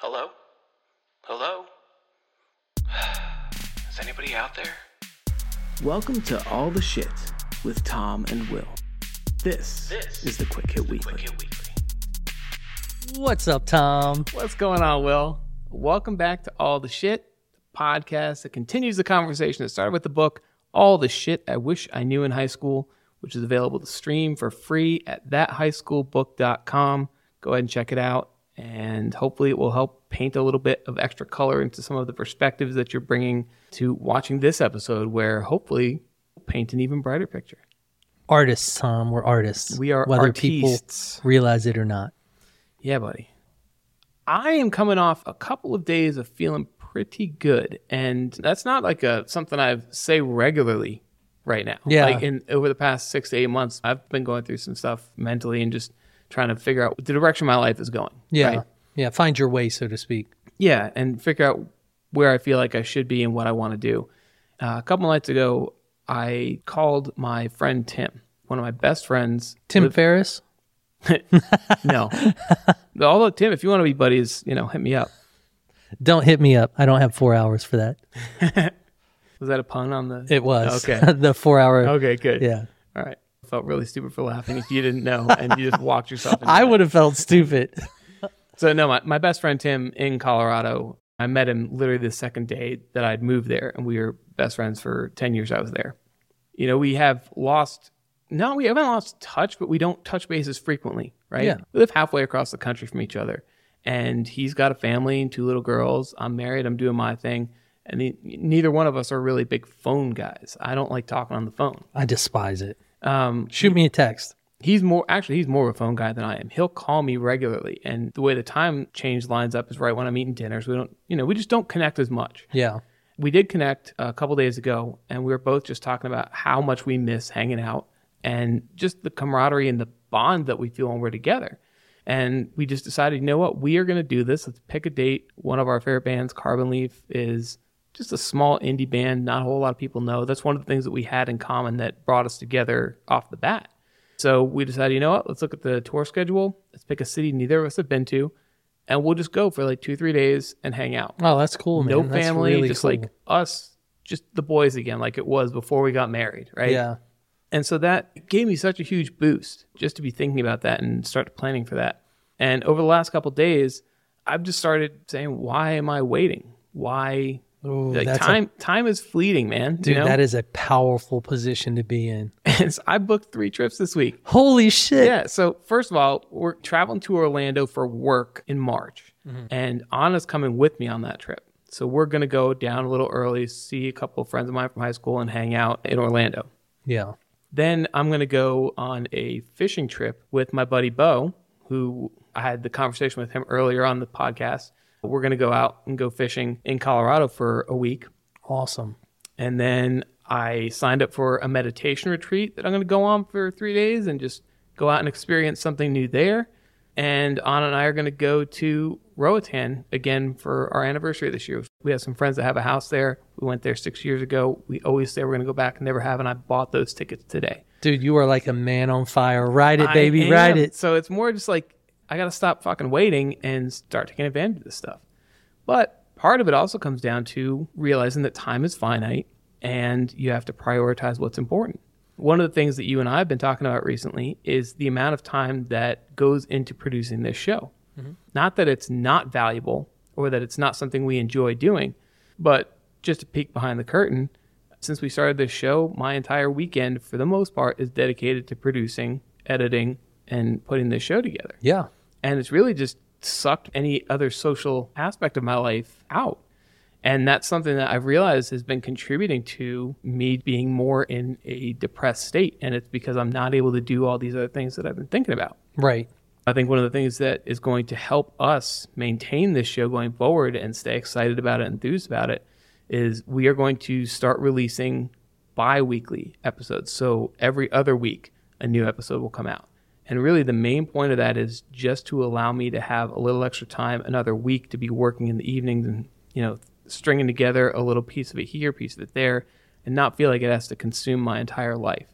Hello? Hello? Is anybody out there? Welcome to All the Shit with Tom and Will. This, This is the Quick Hit Weekly. Quick Hit Weekly. What's up, Tom? What's going on, Will? Welcome back to All the Shit, the podcast that continues the conversation that started with the book All the Shit I Wish I Knew in High School, which is available to stream for free at thathighschoolbook.com. Go ahead and check it out, and hopefully, it will help paint a little bit of extra color into some of the perspectives that you're bringing to watching this episode, where hopefully, we'll paint an even brighter picture. Artists, Tom. We're artists. We are whether artistes. people realize it or not. Yeah, buddy. I am coming off a couple of days of feeling pretty good, and that's not like a something I say regularly right now. Yeah. Like in over the past six to eight months, I've been going through some stuff mentally and just trying to figure out the direction my life is going. Yeah, right? yeah. Find your way, so to speak. Yeah, and figure out where I feel like I should be and what I want to do. Uh, a couple nights ago, I called my friend Tim, one of my best friends. Tim live- Ferriss. no. Although Tim, if you want to be buddies, you know, hit me up. Don't hit me up. I don't have four hours for that. Was that a pun on the? It was Okay. the four hour. Okay, good. Yeah, All right. Felt really stupid for laughing if you didn't know and you just walked yourself. I would have felt stupid. So no, my, my best friend Tim in Colorado. I met him literally the second day that I'd moved there, and we were best friends for ten years. I was there. You know, we have lost. No, we haven't lost touch, but we don't touch bases frequently, right? Yeah. We live halfway across the country from each other, and he's got a family and two little girls. I'm married. I'm doing my thing, and the, neither one of us are really big phone guys. I don't like talking on the phone. I despise it. Um, Shoot me a text. he's more actually he's more of a phone guy than I am. He'll call me regularly, and the way the time change lines up is right when I'm eating dinners. We don't, you know, we just don't connect as much. Yeah, We did connect a couple days ago, and we were both just talking about how much we miss hanging out and just the camaraderie and the bond that we feel when we're together. And we just decided, you know what, we are going to do this. Let's pick a date. One of our favorite bands, Carbon Leaf, is just a small indie band. Not a whole lot of people know. That's one of the things that we had in common that brought us together off the bat. So we decided, you know what? Let's look at the tour schedule. Let's pick a city neither of us have been to, and we'll just go for like two, three days and hang out. Oh, that's cool, man. no That's family, really just cool. like us, just the boys again, like it was before we got married, right? yeah, And so that gave me such a huge boost just to be thinking about that and start planning for that. And over the last couple days, I've just started saying, why am I waiting? Why? Ooh, like that's a- time, time is fleeting, man. dude. you know? That is a powerful position to be in. So I booked three trips this week. Holy shit! Yeah. So first of all, we're traveling to Orlando for work in March, mm-hmm. and Anna's coming with me on that trip. So we're gonna go down a little early, see a couple of friends of mine from high school, and hang out in Orlando. yeah. Then I'm gonna go on a fishing trip with my buddy Bo, who I had the conversation with him earlier on the podcast. We're gonna go out and go fishing in Colorado for a week. Awesome. And then I signed up for a meditation retreat that I'm going to go on for three days and just go out and experience something new there. And Anna and I are going to go to Roatan again for our anniversary this year. We have some friends that have a house there. We went there six years ago. We always say we're going to go back and never have. And I bought those tickets today. Dude, you are like a man on fire. Ride it, baby. Ride it. So it's more just like I got to stop fucking waiting and start taking advantage of this stuff. But part of it also comes down to realizing that time is finite and you have to prioritize what's important. One of the things that you and I have been talking about recently is the amount of time that goes into producing this show. Mm-hmm. Not that it's not valuable or that it's not something we enjoy doing, but just a peek behind the curtain, since we started this show, my entire weekend, for the most part, is dedicated to producing, editing, and putting this show together. Yeah. And it's really just sucked any other social aspect of my life out. And that's something that I've realized has been contributing to me being more in a depressed state. And it's because I'm not able to do all these other things that I've been thinking about. Right. I think one of the things that is going to help us maintain this show going forward and stay excited about it, and enthused about it, is we are going to start releasing bi weekly episodes. So every other week, a new episode will come out. And really, the main point of that is just to allow me to have a little extra time another week to be working in the evenings and, you know, stringing together a little piece of it here, piece of it there, and not feel like it has to consume my entire life.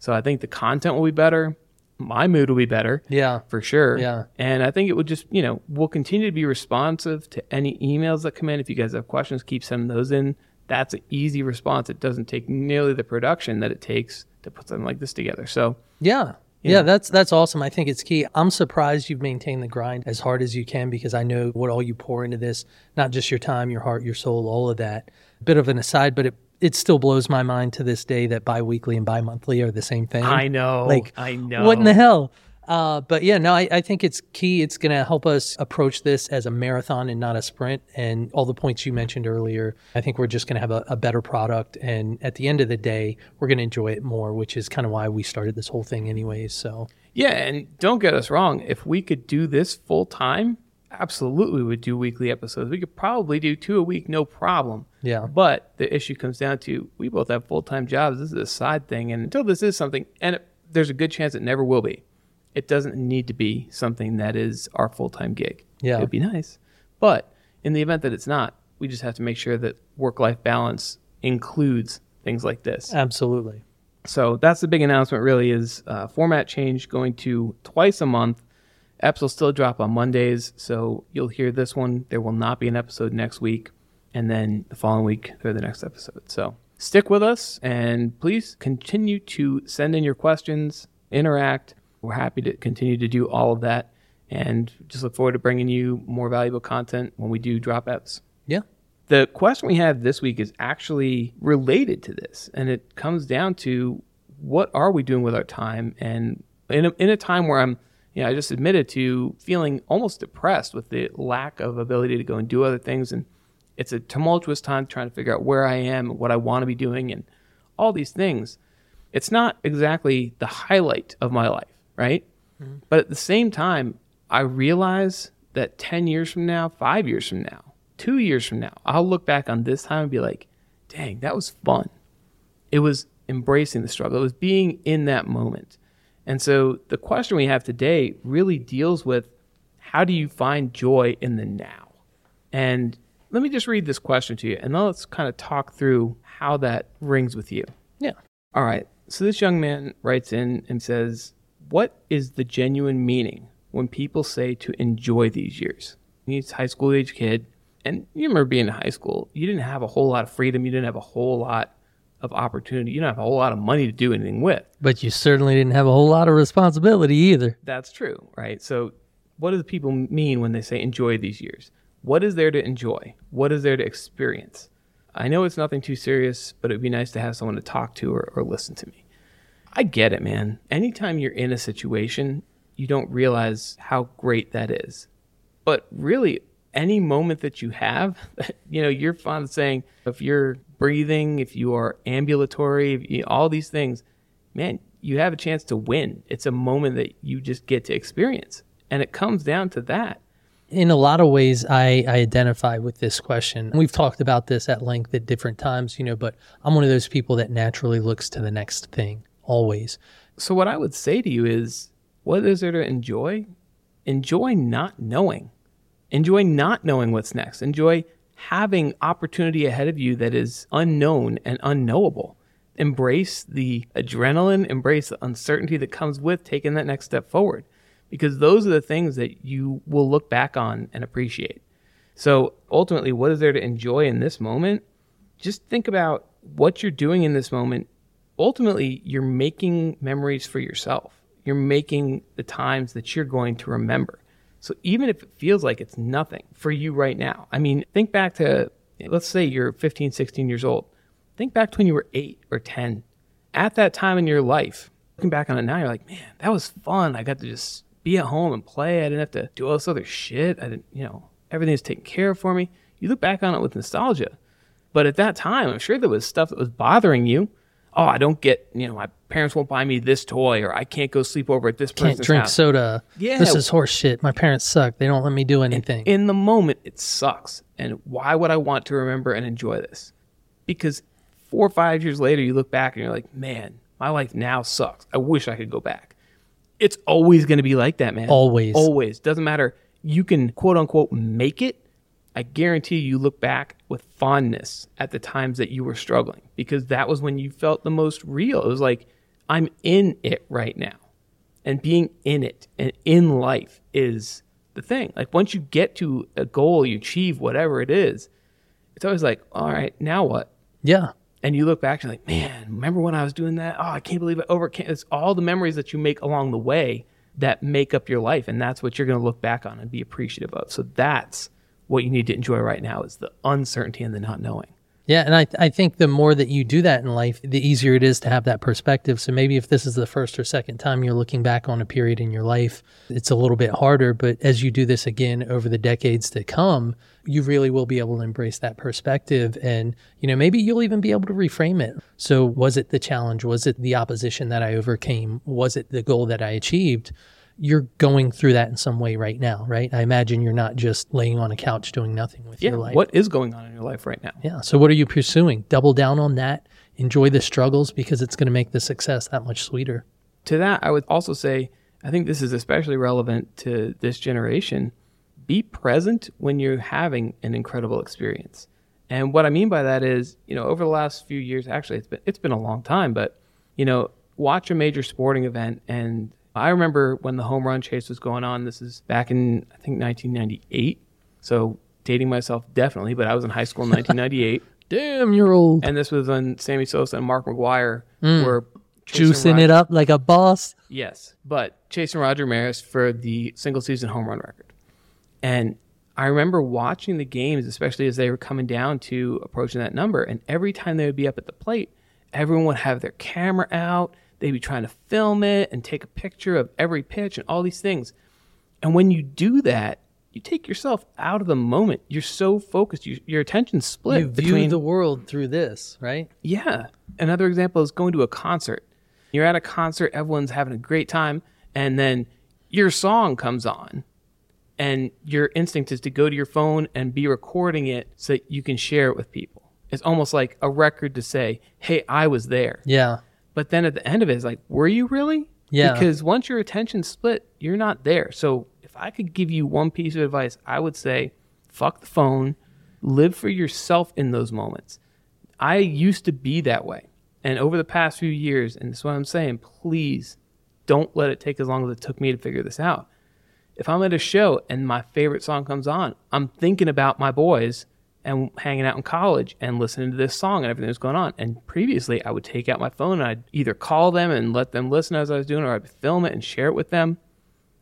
So I think the content will be better. My mood will be better Yeah. for sure. Yeah. And I think it would just, you know, we'll continue to be responsive to any emails that come in. If you guys have questions, keep sending those in. That's an easy response. It doesn't take nearly the production that it takes to put something like this together. So, Yeah. Yeah, that's that's awesome. I think it's key. I'm surprised you've maintained the grind as hard as you can because I know what all you pour into this, not just your time, your heart, your soul, all of that. Bit of an aside, but it it still blows my mind to this day that biweekly and bi-monthly are the same thing. I know. Like I know. What in the hell? Uh, but yeah, no, I, I think it's key. It's going to help us approach this as a marathon and not a sprint. And all the points you mentioned earlier, I think we're just going to have a, a better product. And at the end of the day, we're going to enjoy it more, which is kind of why we started this whole thing, anyways. So Yeah, and don't get us wrong. If we could do this full time, absolutely we would do weekly episodes. We could probably do two a week, no problem. Yeah. But the issue comes down to we both have full time jobs. This is a side thing, and until this is something, and it, there's a good chance it never will be. It doesn't need to be something that is our full time gig. Yeah. it'd be nice, but in the event that it's not, we just have to make sure that work life balance includes things like this. absolutely. So that's the big announcement. Really, is uh, format change going to twice a month. Eps will still drop on Mondays, so you'll hear this one. There will not be an episode next week, and then the following week for the next episode. So stick with us, and please continue to send in your questions, interact. We're happy to continue to do all of that, and just look forward to bringing you more valuable content when we do drop eps. Yeah. The question we have this week is actually related to this, and it comes down to what are we doing with our time? And in a, in a time where I'm, you know, I just admitted to feeling almost depressed with the lack of ability to go and do other things, and it's a tumultuous time trying to figure out where I am, what I want to be doing, and all these things. It's not exactly the highlight of my life, right? Mm-hmm. But at the same time, I realize that 10 years from now, five years from now, two years from now, I'll look back on this time and be like, dang, that was fun. It was embracing the struggle, it was being in that moment. And so the question we have today really deals with how do you find joy in the now? And let me just read this question to you, and then let's kind of talk through how that rings with you. Yeah. All right. So this young man writes in and says, What is the genuine meaning when people say to enjoy these years? He's a high school age kid. And you remember being in high school, you didn't have a whole lot of freedom. You didn't have a whole lot of opportunity. You didn't have a whole lot of money to do anything with. But you certainly didn't have a whole lot of responsibility either. That's true, right? So, what do the people mean when they say enjoy these years? What is there to enjoy? What is there to experience? I know it's nothing too serious, but it'd be nice to have someone to talk to or, or listen to me. I get it, man. Anytime you're in a situation, you don't realize how great that is. But really, any moment that you have, you know, you're fond of saying if you're breathing, if you are ambulatory, you, all these things, man, you have a chance to win. It's a moment that you just get to experience. And it comes down to that. in a lot of ways I, I identify with this question we've talked about this at length at different times you know but i'm one of those people that naturally looks to the next thing always So, what I would say to you is what is there to enjoy? Enjoy not knowing. Enjoy not knowing what's next. Enjoy having opportunity ahead of you that is unknown and unknowable. Embrace the adrenaline, embrace the uncertainty that comes with taking that next step forward because those are the things that you will look back on and appreciate. So, ultimately, what is there to enjoy in this moment? Just think about what you're doing in this moment ultimately you're making memories for yourself. You're making the times that you're going to remember. So even if it feels like it's nothing for you right now, I mean, think back to, let's say you're 15, 16 years old. Think back to when you were eight or 10. At that time in your life, looking back on it now, you're like, man, that was fun. I got to just be at home and play. I didn't have to do all this other shit. I didn't, you know, everything was taken care of for me. You look back on it with nostalgia. But at that time, I'm sure there was stuff that was bothering you oh, I don't get, you know, my parents won't buy me this toy, or I can't go sleep over at this can't person's drink house. soda Yeah. this is horse shit my parents suck they don't let me do anything In the moment, it sucks. And why would I want to remember and enjoy this? Because four or five years later, you look back and you're like, man, my life now sucks. I wish I could go back. It's always going to be like that, man. Always. Always. Doesn't matter. You can quote unquote make it. I guarantee you look back with fondness at the times that you were struggling because that was when you felt the most real. It was like, I'm in it right now. and being in it and in life is the thing. Like once you get to a goal, you achieve whatever it is, it's always like, all right, now what? Yeah. And you look back and you're like, man, remember when I was doing that? Oh, I can't believe I overcame. It's all the memories that you make along the way that make up your life, and that's what you're going to look back on and be appreciative of. So that's what you need to enjoy right now is the uncertainty and the not knowing. Yeah, and I I think the more that you do that in life, the easier it is to have that perspective. So maybe if this is the first or second time you're looking back on a period in your life, it's a little bit harder, but as you do this again over the decades to come, you really will be able to embrace that perspective and, you know, maybe you'll even be able to reframe it. So was it the challenge? Was it the opposition that I overcame? Was it the goal that I achieved? You're going through that in some way right now, right? I imagine you're not just laying on a couch doing nothing with Yeah. your life. What is going on in your life right now? Yeah. So what are you pursuing? Double down on that. Enjoy the struggles because it's going to make the success that much sweeter. to that, I would also say, I think this is especially relevant to this generation. Be present when you're having an incredible experience. And what I mean by that is, you know, over the last few years, actually, it's been it's been a long time, but you know, watch a major sporting event, and I remember when the home run chase was going on. This is back in I think 1998, so dating myself definitely, but I was in high school in 1998, Damn, you're old. and this was when Sammy Sosa and Mark McGwire mm. were Juicing Roger- it up like a boss. Yes, but chasing Roger Maris for the single season home run record. And I remember watching the games, especially as they were coming down to approaching that number. And every time they would be up at the plate, everyone would have their camera out. They'd be trying to film it and take a picture of every pitch and all these things. And when you do that, you take yourself out of the moment. You're so focused. You, your attention's split You view between the world through this, right? yeah. Another example is going to a concert. You're at a concert, everyone's having a great time, and then your song comes on, and your instinct is to go to your phone and be recording it so that you can share it with people. It's almost like a record to say, hey, I was there. Yeah. But then at the end of it, it's like, were you really? Yeah. Because once your attention's split, you're not there. So if I could give you one piece of advice, I would say, fuck the phone, live for yourself in those moments. I used to be that way. And over the past few years, and this is what I'm saying, please don't let it take as long as it took me to figure this out. If I'm at a show and my favorite song comes on, I'm thinking about my boys and hanging out in college and listening to this song and everything that's going on. And previously, I would take out my phone and I'd either call them and let them listen as I was doing, or I'd film it and share it with them.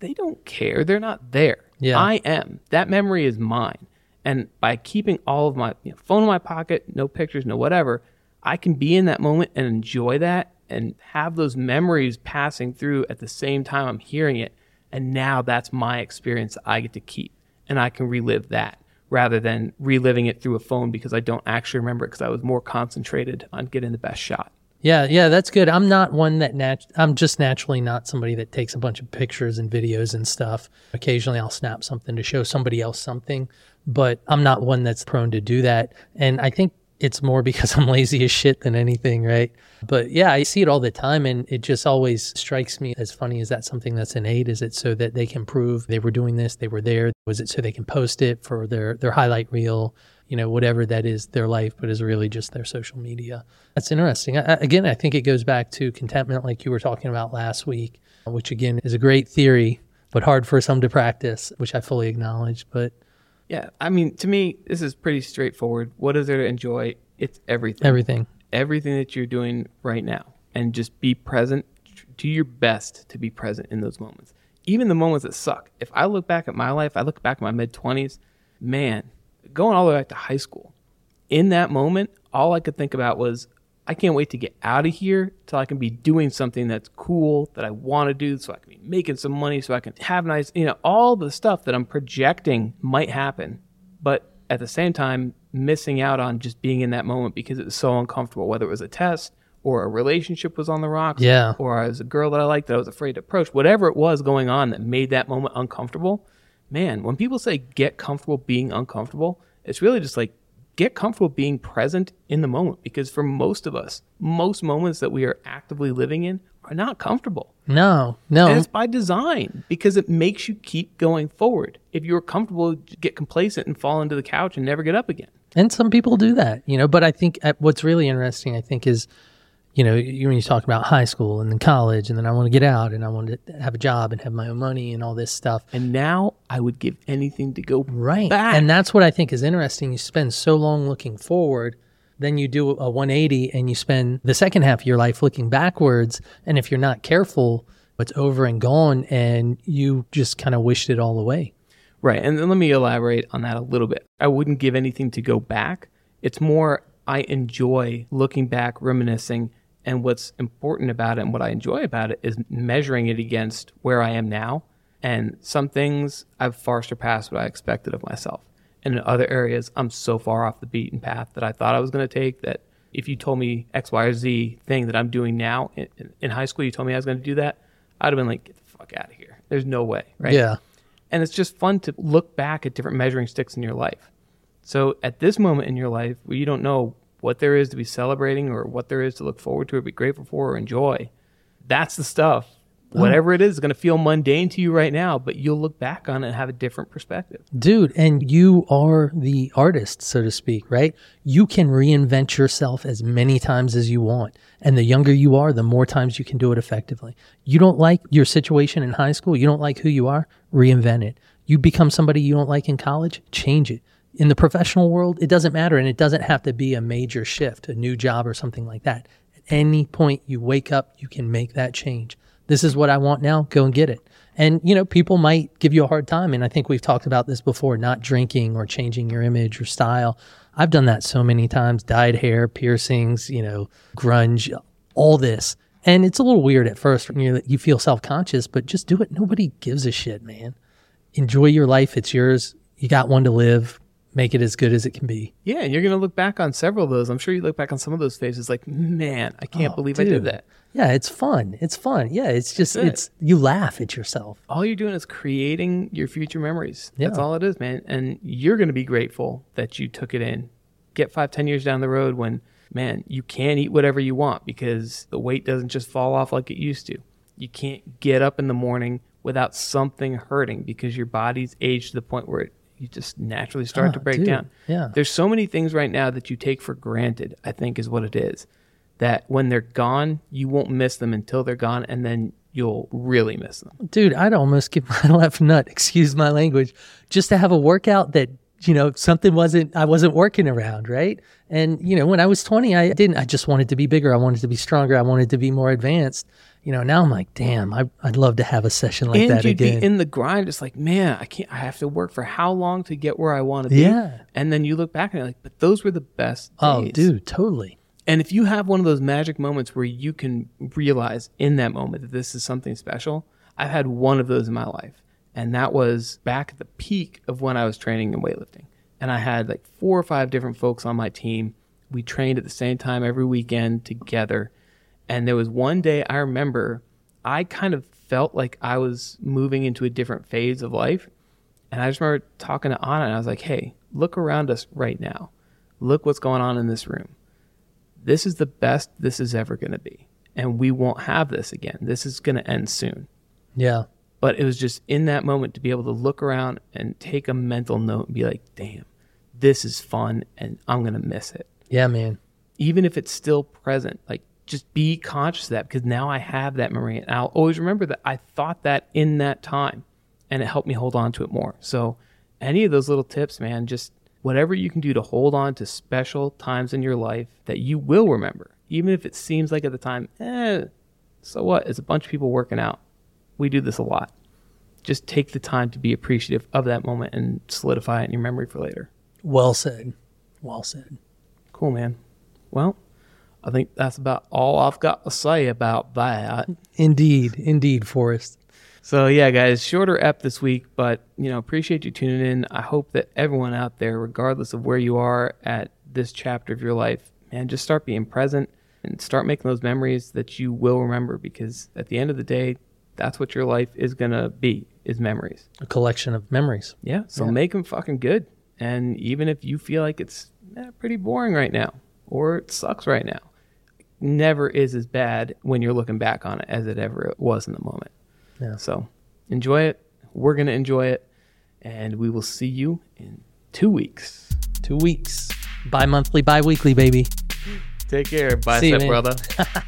They don't care. They're not there. Yeah. I am. That memory is mine. And by keeping all of my you know, phone in my pocket, no pictures, no whatever, I can be in that moment and enjoy that and have those memories passing through at the same time I'm hearing it. And now that's my experience that I get to keep. And I can relive that rather than reliving it through a phone because I don't actually remember it because I was more concentrated on getting the best shot. Yeah, yeah, that's good. I'm not one that nat- I'm just naturally not somebody that takes a bunch of pictures and videos and stuff. Occasionally I'll snap something to show somebody else something, but I'm not one that's prone to do that. And I think it's more because I'm lazy as shit than anything, right? But yeah, I see it all the time and it just always strikes me as funny. Is that something that's innate? Is it so that they can prove they were doing this, they were there? Was it so they can post it for their, their highlight reel? You know, whatever that is their life, but is really just their social media. That's interesting. I, again, I think it goes back to contentment, like you were talking about last week, which again is a great theory, but hard for some to practice, which I fully acknowledge. But Yeah. I mean, to me, this is pretty straightforward. What is there to enjoy? It's everything. everything. everything that you're doing right now and just be present do your best to be present in those moments even the moments that suck if i look back at my life i look back at my mid-20s man going all the way back to high school in that moment all i could think about was i can't wait to get out of here till i can be doing something that's cool that i want to do so i can be making some money so i can have nice you know all the stuff that i'm projecting might happen but at the same time missing out on just being in that moment because it was so uncomfortable whether it was a test or a relationship was on the rocks Yeah. or I was a girl that I liked that I was afraid to approach whatever it was going on that made that moment uncomfortable man when people say get comfortable being uncomfortable it's really just like get comfortable being present in the moment because for most of us most moments that we are actively living in are not comfortable No, no. and it's by design because it makes you keep going forward. If you're comfortable, get complacent and fall into the couch and never get up again. And some people do that, you know. But I think uh, what's really interesting, I think, is, you know, you, when you talk about high school and then college, and then I want to get out and I want to have a job and have my own money and all this stuff. And now I would give anything to go Right. back. And that's what I think is interesting. You spend so long looking forward, then you do a 180 and you spend the second half of your life looking backwards. And if you're not careful, it's over and gone and you just kind of wished it all away. Right. And then let me elaborate on that a little bit. I wouldn't give anything to go back. It's more, I enjoy looking back, reminiscing. And what's important about it and what I enjoy about it is measuring it against where I am now. And some things I've far surpassed what I expected of myself. And in other areas, I'm so far off the beaten path that I thought I was going to take that if you told me X, Y, or Z thing that I'm doing now in, in high school, you told me I was going to do that, I'd have been like, get the fuck out of here. There's no way. Right. Yeah. And it's just fun to look back at different measuring sticks in your life. So at this moment in your life where you don't know what there is to be celebrating or what there is to look forward to or be grateful for or enjoy, that's the stuff. Oh. Whatever it is is going to feel mundane to you right now, but you'll look back on it and have a different perspective. Dude, and you are the artist, so to speak, right? You can reinvent yourself as many times as you want. And the younger you are, the more times you can do it effectively. You don't like your situation in high school, you don't like who you are, reinvent it. You become somebody you don't like in college, change it. In the professional world, it doesn't matter. And it doesn't have to be a major shift, a new job or something like that. At any point you wake up, you can make that change. This is what I want now, go and get it. And, you know, people might give you a hard time. And I think we've talked about this before not drinking or changing your image or style. I've done that so many times dyed hair, piercings, you know, grunge, all this. And it's a little weird at first when you you feel self conscious, but just do it. Nobody gives a shit, man. Enjoy your life. It's yours. You got one to live. Make it as good as it can be. Yeah, and you're going to look back on several of those. I'm sure you look back on some of those phases like, man, I can't Oh, believe I did that. Yeah, it's fun. It's fun. Yeah, it's just That's it. it's you laugh at yourself. all you're doing is creating your future memories. That's all it is, man. And you're going to be grateful that you took it in. Get five, ten years down the road when, man, you can't eat whatever you want because the weight doesn't just fall off like it used to. You can't get up in the morning without something hurting because your body's aged to the point where it, you just naturally start Ah, to break dude, down. yeah. There's so many things right now that you take for granted, I think is what it is. That when they're gone, you won't miss them until they're gone, and then you'll really miss them. Dude, I'd almost give my left nut, excuse my language, just to have a workout that, you know, something wasn't, I wasn't working around, right? And, you know, when I was 20, I didn't, I just wanted to be bigger. I wanted to be stronger. I wanted to be more advanced. You know, now I'm like, damn, I, I'd love to have a session like and that you'd again. be in the grind. It's like, man, I can't. I have to work for how long to get where I want to be? Yeah. And then you look back and you're like, but those were the best. oh, dude, totally. And if you have one of those magic moments where you can realize in that moment that this is something special, I've had one of those in my life, and that was back at the peak of when I was training in weightlifting. And I had like four or five different folks on my team. We trained at the same time every weekend together. And there was one day I remember I kind of felt like I was moving into a different phase of life. And I just remember talking to Anna and I was like, hey, look around us right now. Look what's going on in this room. This is the best this is ever going to be. And we won't have this again. This is going to end soon. Yeah. But it was just in that moment to be able to look around and take a mental note and be like, damn, this is fun and I'm going to miss it Yeah, man. even if it's still present, like just be conscious of that because now I have that memory and I'll always remember that I thought that in that time and it helped me hold on to it more. So, any of those little tips, man, just whatever you can do to hold on to special times in your life that you will remember, even if it seems like at the time, eh, so what? It's a bunch of people working out. We do this a lot. Just take the time to be appreciative of that moment and solidify it in your memory for later. Well said. Well said. Cool, man. Well, I think that's about all I've got to say about that. Indeed. Indeed, Forrest. So yeah, guys, shorter ep this week, but you know, appreciate you tuning in. I hope that everyone out there, regardless of where you are at this chapter of your life, man, just start being present and start making those memories that you will remember because at the end of the day, that's what your life is gonna be is memories. A collection of memories. Yeah. So Yeah. make them fucking good. And even if you feel like it's eh, pretty boring right now or it sucks right now, never is as bad when you're looking back on it as it ever was in the moment. Yeah. So enjoy it. We're going to enjoy it. And we will see you in two weeks. Two weeks. Bi monthly, bi weekly, baby. Take care, See you, bicep brother.